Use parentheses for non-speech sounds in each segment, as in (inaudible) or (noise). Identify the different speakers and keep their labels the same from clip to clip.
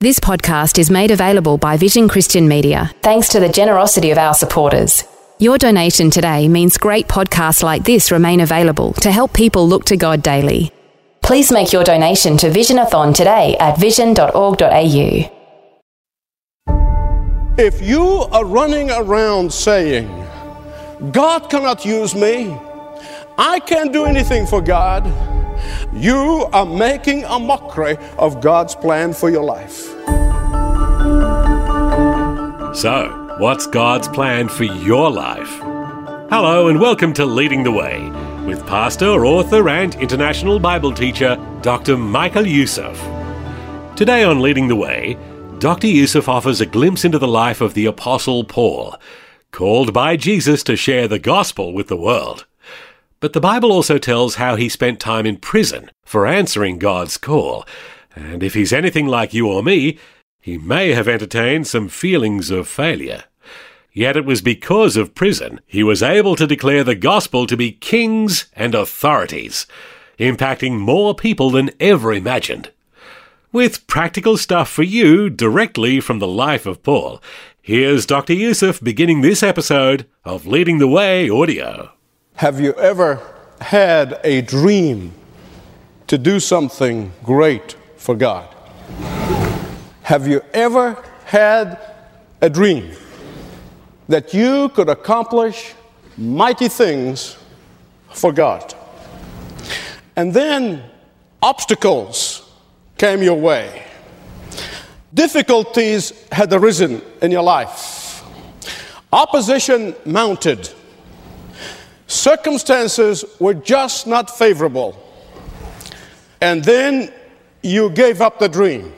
Speaker 1: This podcast is made available by Vision Christian Media thanks to the generosity of our supporters. Your donation today means great podcasts like this remain available to help people look to God daily. Please make your donation to Visionathon today at vision.org.au.
Speaker 2: If you are running around saying, God cannot use me, I can't do anything for God, you are making a mockery of God's plan for your life.
Speaker 3: So, what's God's plan for your life? Hello, and welcome to Leading the Way with pastor, author, and international Bible teacher Dr. Michael Youssef. Today on Leading the Way, Dr. Youssef offers a glimpse into the life of the Apostle Paul, called by Jesus to share the gospel with the world. But the Bible also tells how he spent time in prison for answering God's call, and if he's anything like you or me, he may have entertained some feelings of failure. Yet it was because of prison he was able to declare the gospel to be kings and authorities, impacting more people than ever imagined. With practical stuff for you directly from the life of Paul, here's Dr. Youssef beginning this episode of Leading the Way audio.
Speaker 2: Have you ever had a dream to do something great for God? Have you ever had a dream that you could accomplish mighty things for God? And then obstacles came your way. Difficulties had arisen in your life. Opposition mounted. Circumstances were just not favorable. And then you gave up the dream.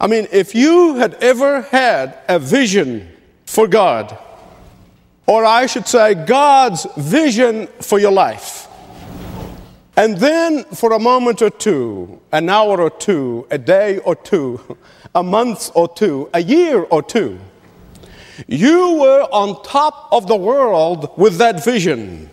Speaker 2: I mean, if you had ever had a vision for God, or I should say, God's vision for your life, and then for a moment or two, an hour or two, a day or two, (laughs) a month or two, a year or two, you were on top of the world with that vision.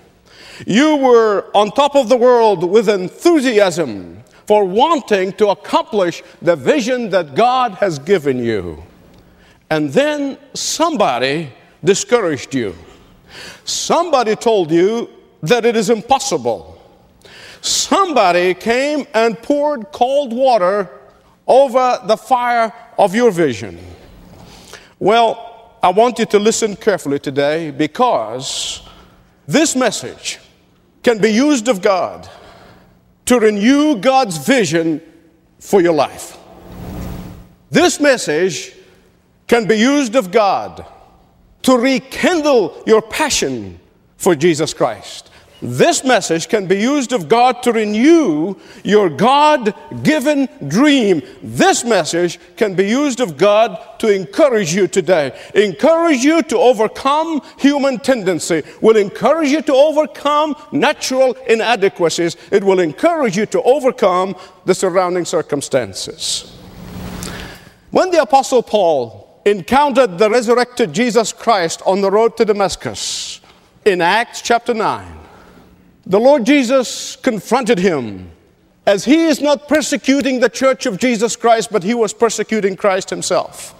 Speaker 2: You were on top of the world with enthusiasm for wanting to accomplish the vision that God has given you. And then somebody discouraged you. Somebody told you that it is impossible. Somebody came and poured cold water over the fire of your vision. Well, I want you to listen carefully today because this message can be used of God to renew God's vision for your life. This message can be used of God to rekindle your passion for Jesus Christ. This message can be used of God to renew your God given dream. This message can be used of God to encourage you today. Encourage you to overcome human tendency. Will encourage you to overcome natural inadequacies. It will encourage you to overcome the surrounding circumstances. When the Apostle Paul encountered the resurrected Jesus Christ on the road to Damascus in Acts chapter 9, the Lord Jesus confronted him as he is not persecuting the church of Jesus Christ, but he was persecuting Christ himself.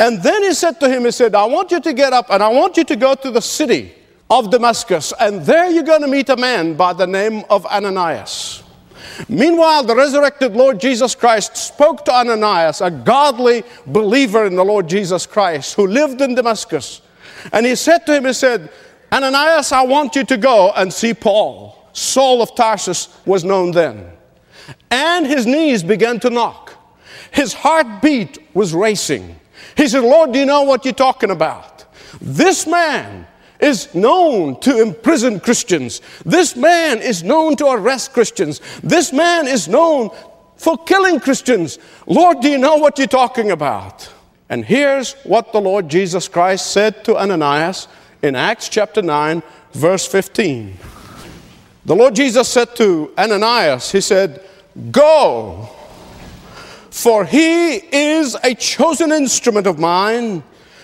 Speaker 2: And then he said to him, He said, I want you to get up and I want you to go to the city of Damascus, and there you're going to meet a man by the name of Ananias. Meanwhile, the resurrected Lord Jesus Christ spoke to Ananias, a godly believer in the Lord Jesus Christ who lived in Damascus. And he said to him, He said, Ananias, I want you to go and see Paul. Saul of Tarsus was known then. And his knees began to knock. His heartbeat was racing. He said, Lord, do you know what you're talking about? This man is known to imprison Christians. This man is known to arrest Christians. This man is known for killing Christians. Lord, do you know what you're talking about? And here's what the Lord Jesus Christ said to Ananias in Acts chapter 9, verse 15. The Lord Jesus said to Ananias, He said, Go, for he is a chosen instrument of mine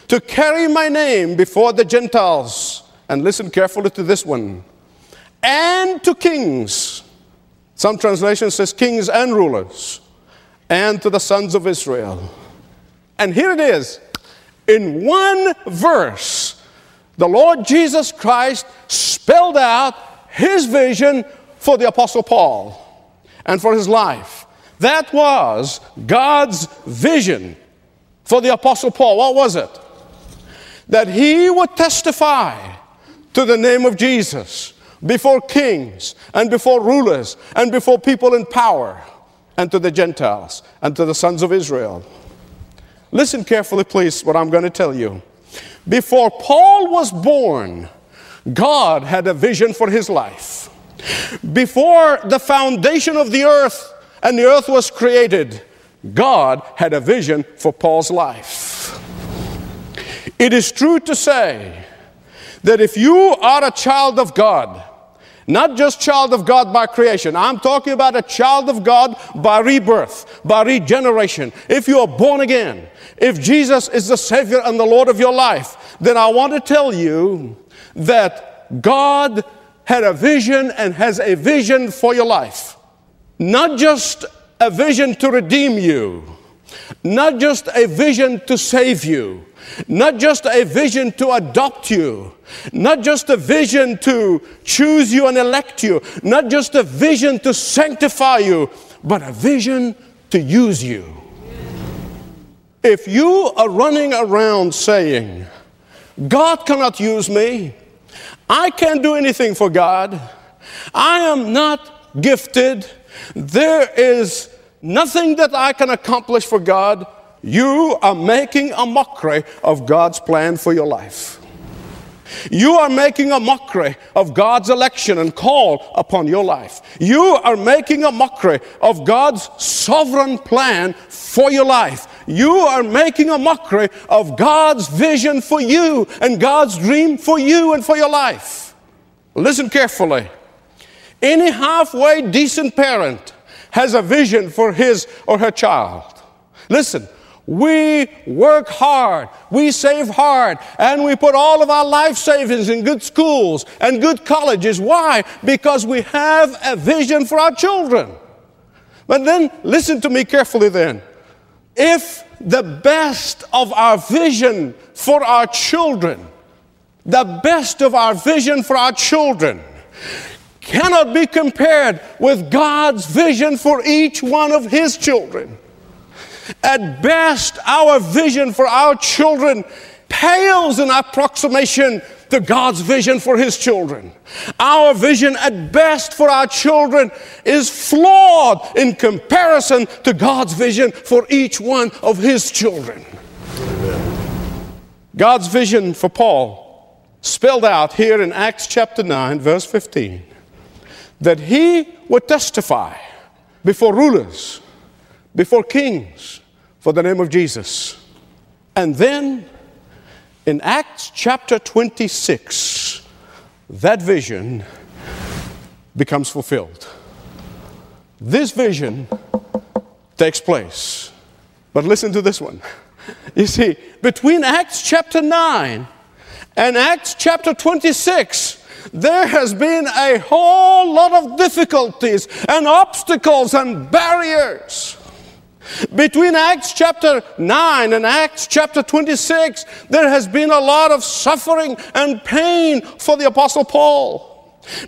Speaker 2: to carry my name before the Gentiles. And listen carefully to this one and to kings. Some translation says kings and rulers, and to the sons of Israel. And here it is in one verse, the Lord Jesus Christ spelled out his vision for the Apostle Paul and for his life. That was God's vision for the Apostle Paul. What was it? That he would testify to the name of Jesus before kings and before rulers and before people in power and to the Gentiles and to the sons of Israel. Listen carefully, please, what I'm going to tell you. Before Paul was born, God had a vision for his life. Before the foundation of the earth and the earth was created, God had a vision for Paul's life. It is true to say that if you are a child of God, not just child of God by creation. I'm talking about a child of God by rebirth, by regeneration. If you are born again, if Jesus is the Savior and the Lord of your life, then I want to tell you that God had a vision and has a vision for your life. Not just a vision to redeem you, not just a vision to save you, not just a vision to adopt you, not just a vision to choose you and elect you, not just a vision to sanctify you, but a vision to use you. If you are running around saying, God cannot use me, I can't do anything for God, I am not gifted, there is nothing that I can accomplish for God, you are making a mockery of God's plan for your life. You are making a mockery of God's election and call upon your life. You are making a mockery of God's sovereign plan for your life. You are making a mockery of God's vision for you and God's dream for you and for your life. Listen carefully. Any halfway decent parent has a vision for his or her child. Listen, we work hard, we save hard, and we put all of our life savings in good schools and good colleges. Why? Because we have a vision for our children. But then, listen to me carefully then. If the best of our vision for our children, the best of our vision for our children, cannot be compared with God's vision for each one of His children at best, our vision for our children pales in approximation to God's vision for His children. Our vision at best for our children is flawed in comparison to God's vision for each one of His children. God's vision for Paul, spelled out here in Acts chapter 9, verse 15, that he would testify before rulers before kings for the name of Jesus. And then in Acts chapter 26, that vision becomes fulfilled. This vision takes place. But listen to this one. You see, between Acts chapter 9 and Acts chapter 26, there has been a whole lot of difficulties and obstacles and barriers. Between Acts chapter 9 and Acts chapter 26, there has been a lot of suffering and pain for the Apostle Paul.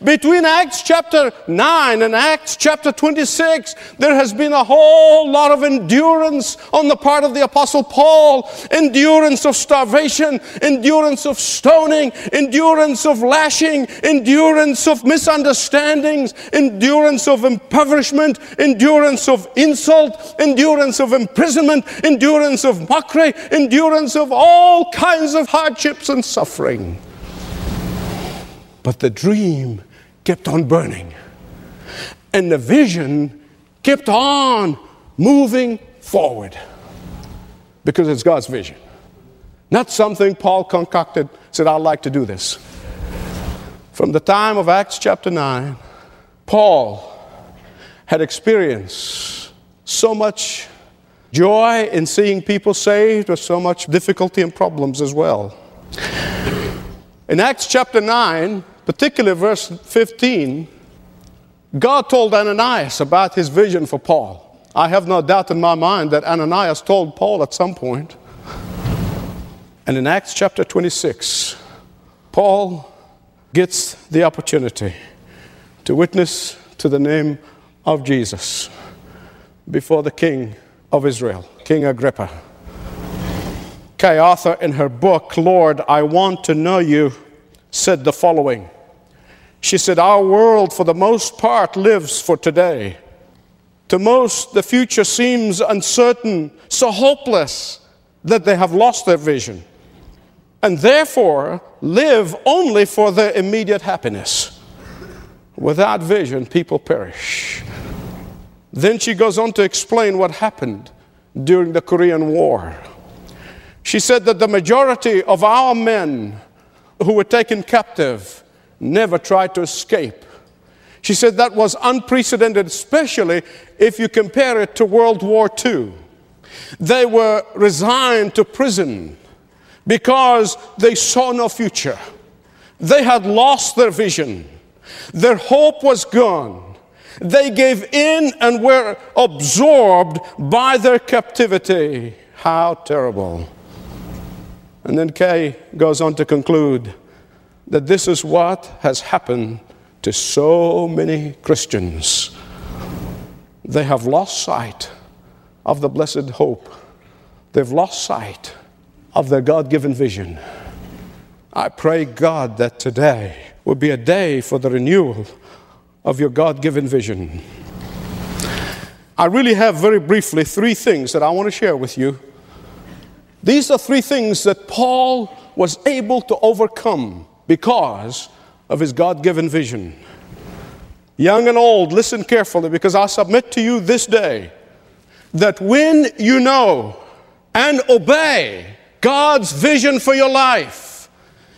Speaker 2: Between Acts chapter 9 and Acts chapter 26, there has been a whole lot of endurance on the part of the Apostle Paul endurance of starvation, endurance of stoning, endurance of lashing, endurance of misunderstandings, endurance of impoverishment, endurance of insult, endurance of imprisonment, endurance of mockery, endurance of all kinds of hardships and suffering. But the dream kept on burning. And the vision kept on moving forward. because it's God's vision. Not something Paul concocted, said, I'd like to do this. From the time of Acts chapter 9, Paul had experienced so much joy in seeing people saved, with so much difficulty and problems as well. In Acts chapter 9, particularly verse 15, God told Ananias about his vision for Paul. I have no doubt in my mind that Ananias told Paul at some point. And in Acts chapter 26, Paul gets the opportunity to witness to the name of Jesus before the king of Israel, King Agrippa. Kay Arthur, in her book, Lord, I Want to Know You, said the following. She said, Our world, for the most part, lives for today. To most, the future seems uncertain, so hopeless that they have lost their vision, and therefore live only for their immediate happiness. Without vision, people perish. Then she goes on to explain what happened during the Korean War. She said that the majority of our men who were taken captive never tried to escape. She said that was unprecedented, especially if you compare it to World War II. They were resigned to prison because they saw no future. They had lost their vision. Their hope was gone. They gave in and were absorbed by their captivity. How terrible. And then Kay goes on to conclude that this is what has happened to so many Christians. They have lost sight of the blessed hope, they've lost sight of their God given vision. I pray, God, that today will be a day for the renewal of your God given vision. I really have very briefly three things that I want to share with you. These are three things that Paul was able to overcome because of his God given vision. Young and old, listen carefully because I submit to you this day that when you know and obey God's vision for your life,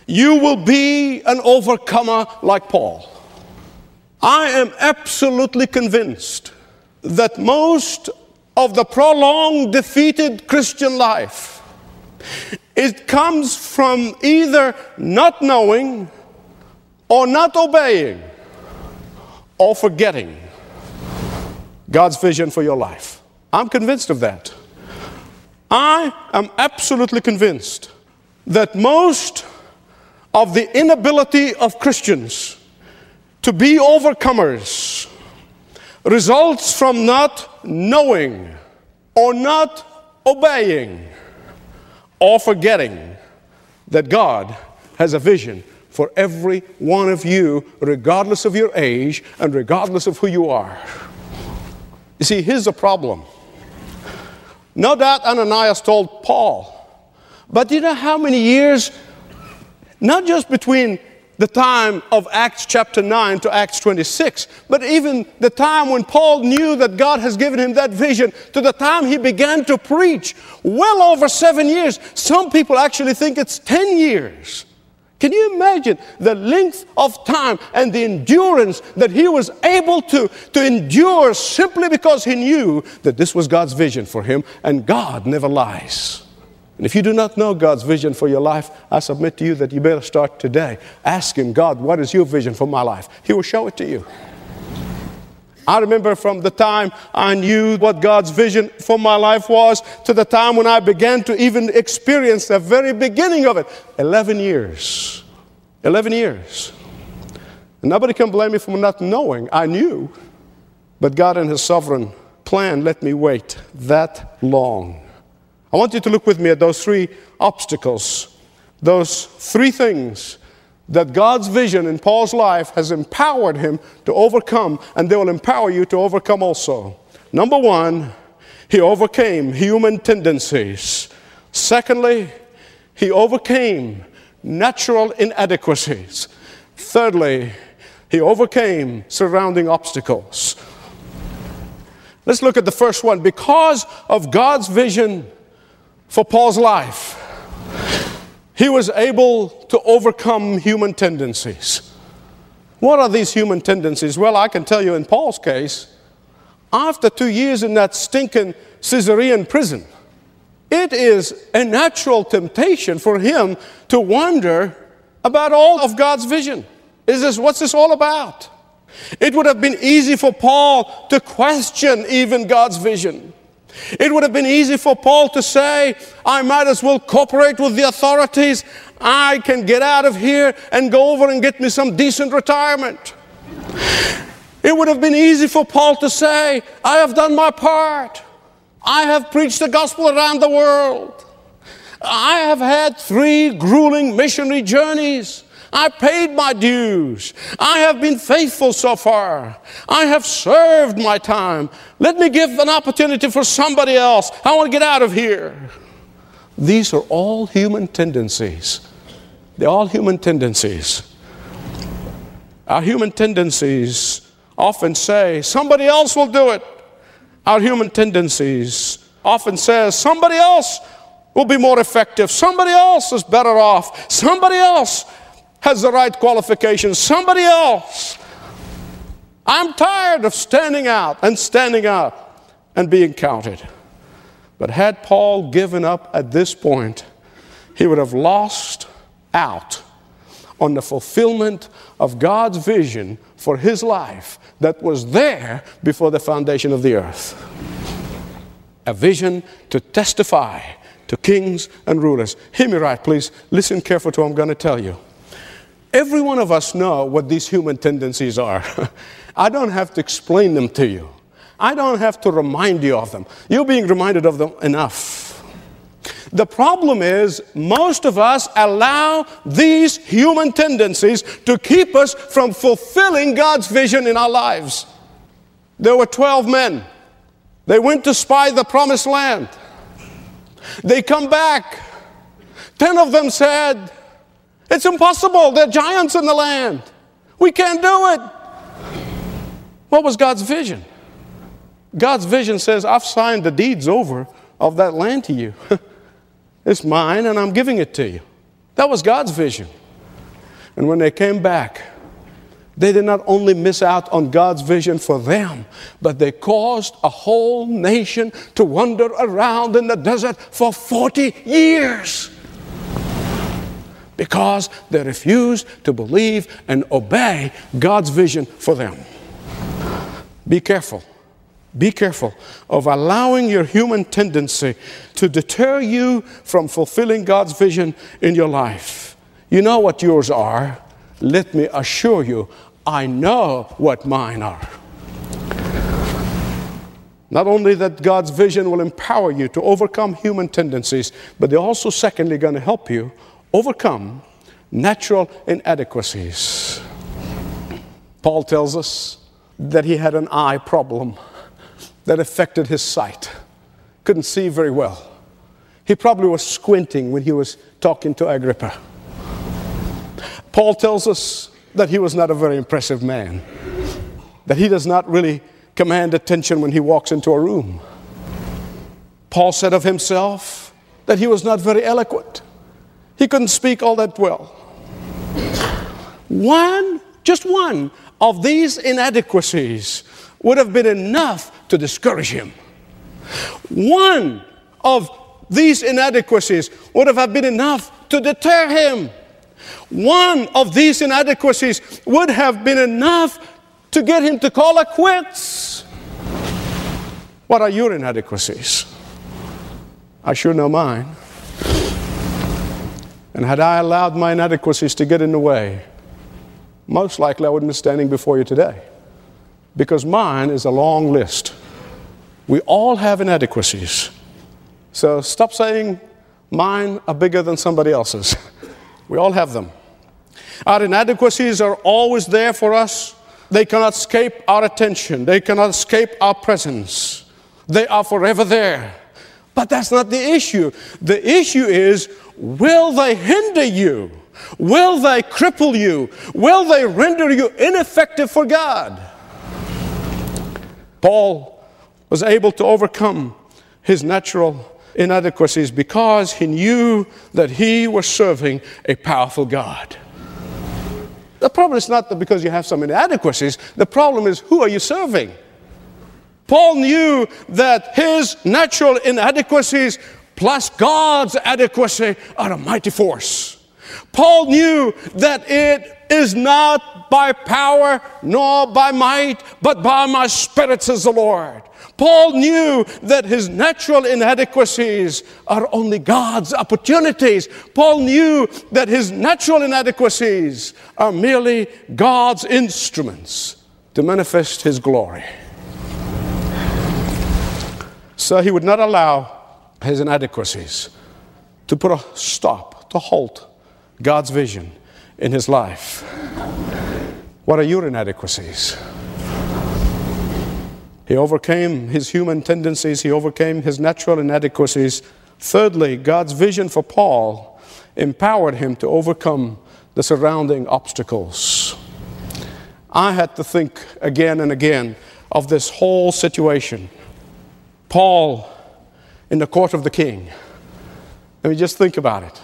Speaker 2: you will be an overcomer like Paul. I am absolutely convinced that most of the prolonged defeated Christian life it comes from either not knowing or not obeying or forgetting God's vision for your life. I'm convinced of that. I am absolutely convinced that most of the inability of Christians to be overcomers results from not knowing or not obeying or forgetting that God has a vision for every one of you, regardless of your age and regardless of who you are. You see, here's the problem. No doubt Ananias told Paul, but you know how many years, not just between the time of Acts chapter 9 to Acts 26, but even the time when Paul knew that God has given him that vision to the time he began to preach, well over seven years. Some people actually think it's 10 years. Can you imagine the length of time and the endurance that he was able to, to endure simply because he knew that this was God's vision for him and God never lies? And if you do not know God's vision for your life, I submit to you that you better start today. Ask Him, God, what is your vision for my life? He will show it to you. I remember from the time I knew what God's vision for my life was to the time when I began to even experience the very beginning of it 11 years. 11 years. And nobody can blame me for not knowing. I knew. But God, in His sovereign plan, let me wait that long. I want you to look with me at those three obstacles, those three things that God's vision in Paul's life has empowered him to overcome, and they will empower you to overcome also. Number one, he overcame human tendencies. Secondly, he overcame natural inadequacies. Thirdly, he overcame surrounding obstacles. Let's look at the first one. Because of God's vision, for Paul's life. He was able to overcome human tendencies. What are these human tendencies? Well, I can tell you in Paul's case, after two years in that stinking Caesarean prison, it is a natural temptation for him to wonder about all of God's vision. Is this what's this all about? It would have been easy for Paul to question even God's vision. It would have been easy for Paul to say, I might as well cooperate with the authorities. I can get out of here and go over and get me some decent retirement. It would have been easy for Paul to say, I have done my part. I have preached the gospel around the world. I have had three grueling missionary journeys. I paid my dues. I have been faithful so far. I have served my time. Let me give an opportunity for somebody else. I want to get out of here. These are all human tendencies. They're all human tendencies. Our human tendencies often say, somebody else will do it. Our human tendencies often says, somebody else will be more effective. Somebody else is better off. Somebody else has the right qualifications. Somebody else. I'm tired of standing out and standing out and being counted. But had Paul given up at this point, he would have lost out on the fulfillment of God's vision for his life that was there before the foundation of the earth. A vision to testify to kings and rulers. Hear me right, please. Listen carefully to what I'm going to tell you. Every one of us know what these human tendencies are. (laughs) I don't have to explain them to you. I don't have to remind you of them. You're being reminded of them enough. The problem is, most of us allow these human tendencies to keep us from fulfilling God's vision in our lives. There were 12 men. They went to spy the promised land. They come back. 10 of them said, it's impossible. There are giants in the land. We can't do it. What was God's vision? God's vision says, I've signed the deeds over of that land to you. (laughs) it's mine and I'm giving it to you. That was God's vision. And when they came back, they did not only miss out on God's vision for them, but they caused a whole nation to wander around in the desert for 40 years because they refuse to believe and obey God's vision for them. Be careful. Be careful of allowing your human tendency to deter you from fulfilling God's vision in your life. You know what yours are. Let me assure you, I know what mine are. Not only that God's vision will empower you to overcome human tendencies, but they're also, secondly, going to help you overcome natural inadequacies. Paul tells us that he had an eye problem that affected his sight, couldn't see very well. He probably was squinting when he was talking to Agrippa. Paul tells us that he was not a very impressive man, that he does not really command attention when he walks into a room. Paul said of himself that he was not very eloquent. He couldn't speak all that well. One, just one of these inadequacies would have been enough to discourage him. One of these inadequacies would have been enough to deter him. One of these inadequacies would have been enough to get him to call it quits. What are your inadequacies? I sure know mine. And had I allowed my inadequacies to get in the way, most likely I wouldn't be standing before you today. Because mine is a long list. We all have inadequacies. So stop saying mine are bigger than somebody else's. (laughs) We all have them. Our inadequacies are always there for us. They cannot escape our attention, they cannot escape our presence. They are forever there. But that's not the issue. The issue is will they hinder you? Will they cripple you? Will they render you ineffective for God? Paul was able to overcome his natural inadequacies because he knew that he was serving a powerful God. The problem is not that because you have some inadequacies, the problem is who are you serving? Paul knew that his natural inadequacies plus God's adequacy are a mighty force. Paul knew that it is not by power nor by might, but by my spirit, says the Lord. Paul knew that his natural inadequacies are only God's opportunities. Paul knew that his natural inadequacies are merely God's instruments to manifest his glory. So he would not allow his inadequacies to put a stop, to halt God's vision in his life. What are your inadequacies? He overcame his human tendencies, he overcame his natural inadequacies. Thirdly, God's vision for Paul empowered him to overcome the surrounding obstacles. I had to think again and again of this whole situation. Paul in the court of the king. Let me just think about it.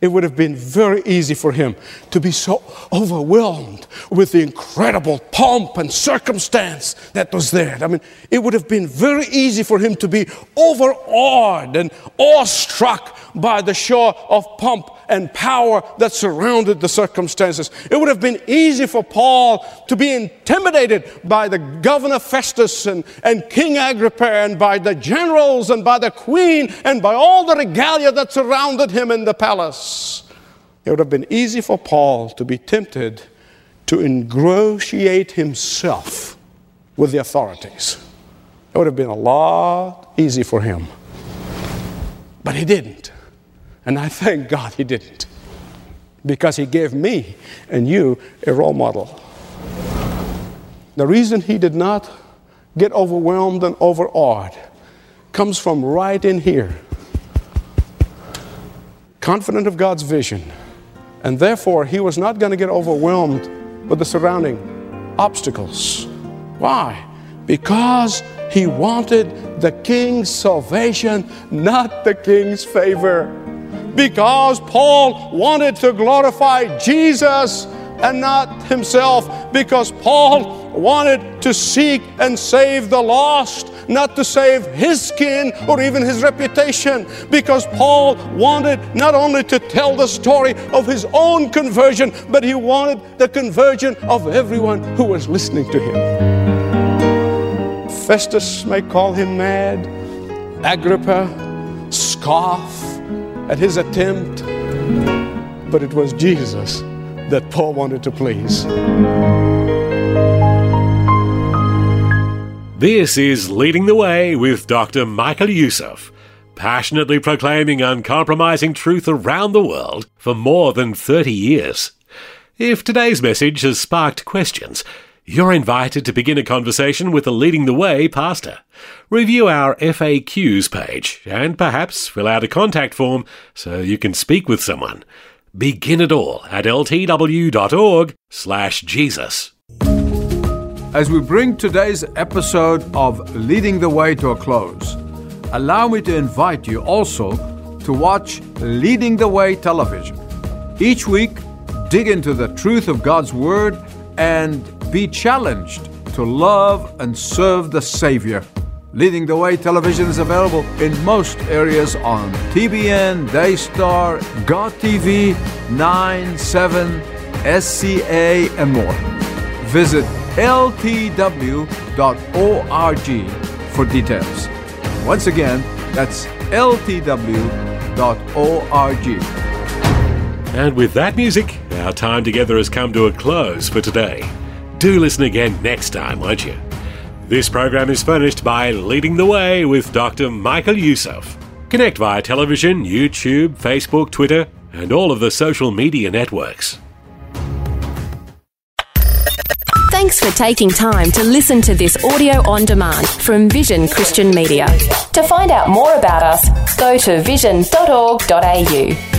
Speaker 2: It would have been very easy for him to be so overwhelmed with the incredible pomp and circumstance that was there. I mean, it would have been very easy for him to be overawed and awestruck by the show of pomp and power that surrounded the circumstances. It would have been easy for Paul to be intimidated by the governor Festus and, and King Agrippa and by the generals and by the queen and by all the regalia that surrounded him in the palace. It would have been easy for Paul to be tempted to ingratiate himself with the authorities. It would have been a lot easy for him. But he didn't. And I thank God he didn't. Because he gave me and you a role model. The reason he did not get overwhelmed and overawed comes from right in here. Confident of God's vision. And therefore, he was not going to get overwhelmed with the surrounding obstacles. Why? Because he wanted the king's salvation, not the king's favor because Paul wanted to glorify Jesus and not himself, because Paul wanted to seek and save the lost, not to save his skin or even his reputation, because Paul wanted not only to tell the story of his own conversion, but he wanted the conversion of everyone who was listening to him. Festus may call him mad, Agrippa scoff, at his attempt, but it was Jesus that Paul wanted to please.
Speaker 3: This is Leading the Way with Dr. Michael Youssef, passionately proclaiming uncompromising truth around the world for more than 30 years. If today's message has sparked questions, you're invited to begin a conversation with the Leading the Way pastor. Review our FAQs page and perhaps fill out a contact form so you can speak with someone. Begin it all at ltw.org slash Jesus.
Speaker 4: As we bring today's episode of Leading the Way to a close, allow me to invite you also to watch Leading the Way television. Each week, dig into the truth of God's Word and be challenged to love and serve the Savior. Leading the Way television is available in most areas on TBN, Daystar, GOTV, 9, 7, SCA, and more. Visit ltw.org for details. Once again, that's ltw.org.
Speaker 3: And with that music, our time together has come to a close for today. Do listen again next time, won't you? This program is furnished by Leading the Way with Dr. Michael Youssef. Connect via television, YouTube, Facebook, Twitter, and all of the social media networks.
Speaker 1: Thanks for taking time to listen to this audio on demand from Vision Christian Media. To find out more about us, go to vision.org.au.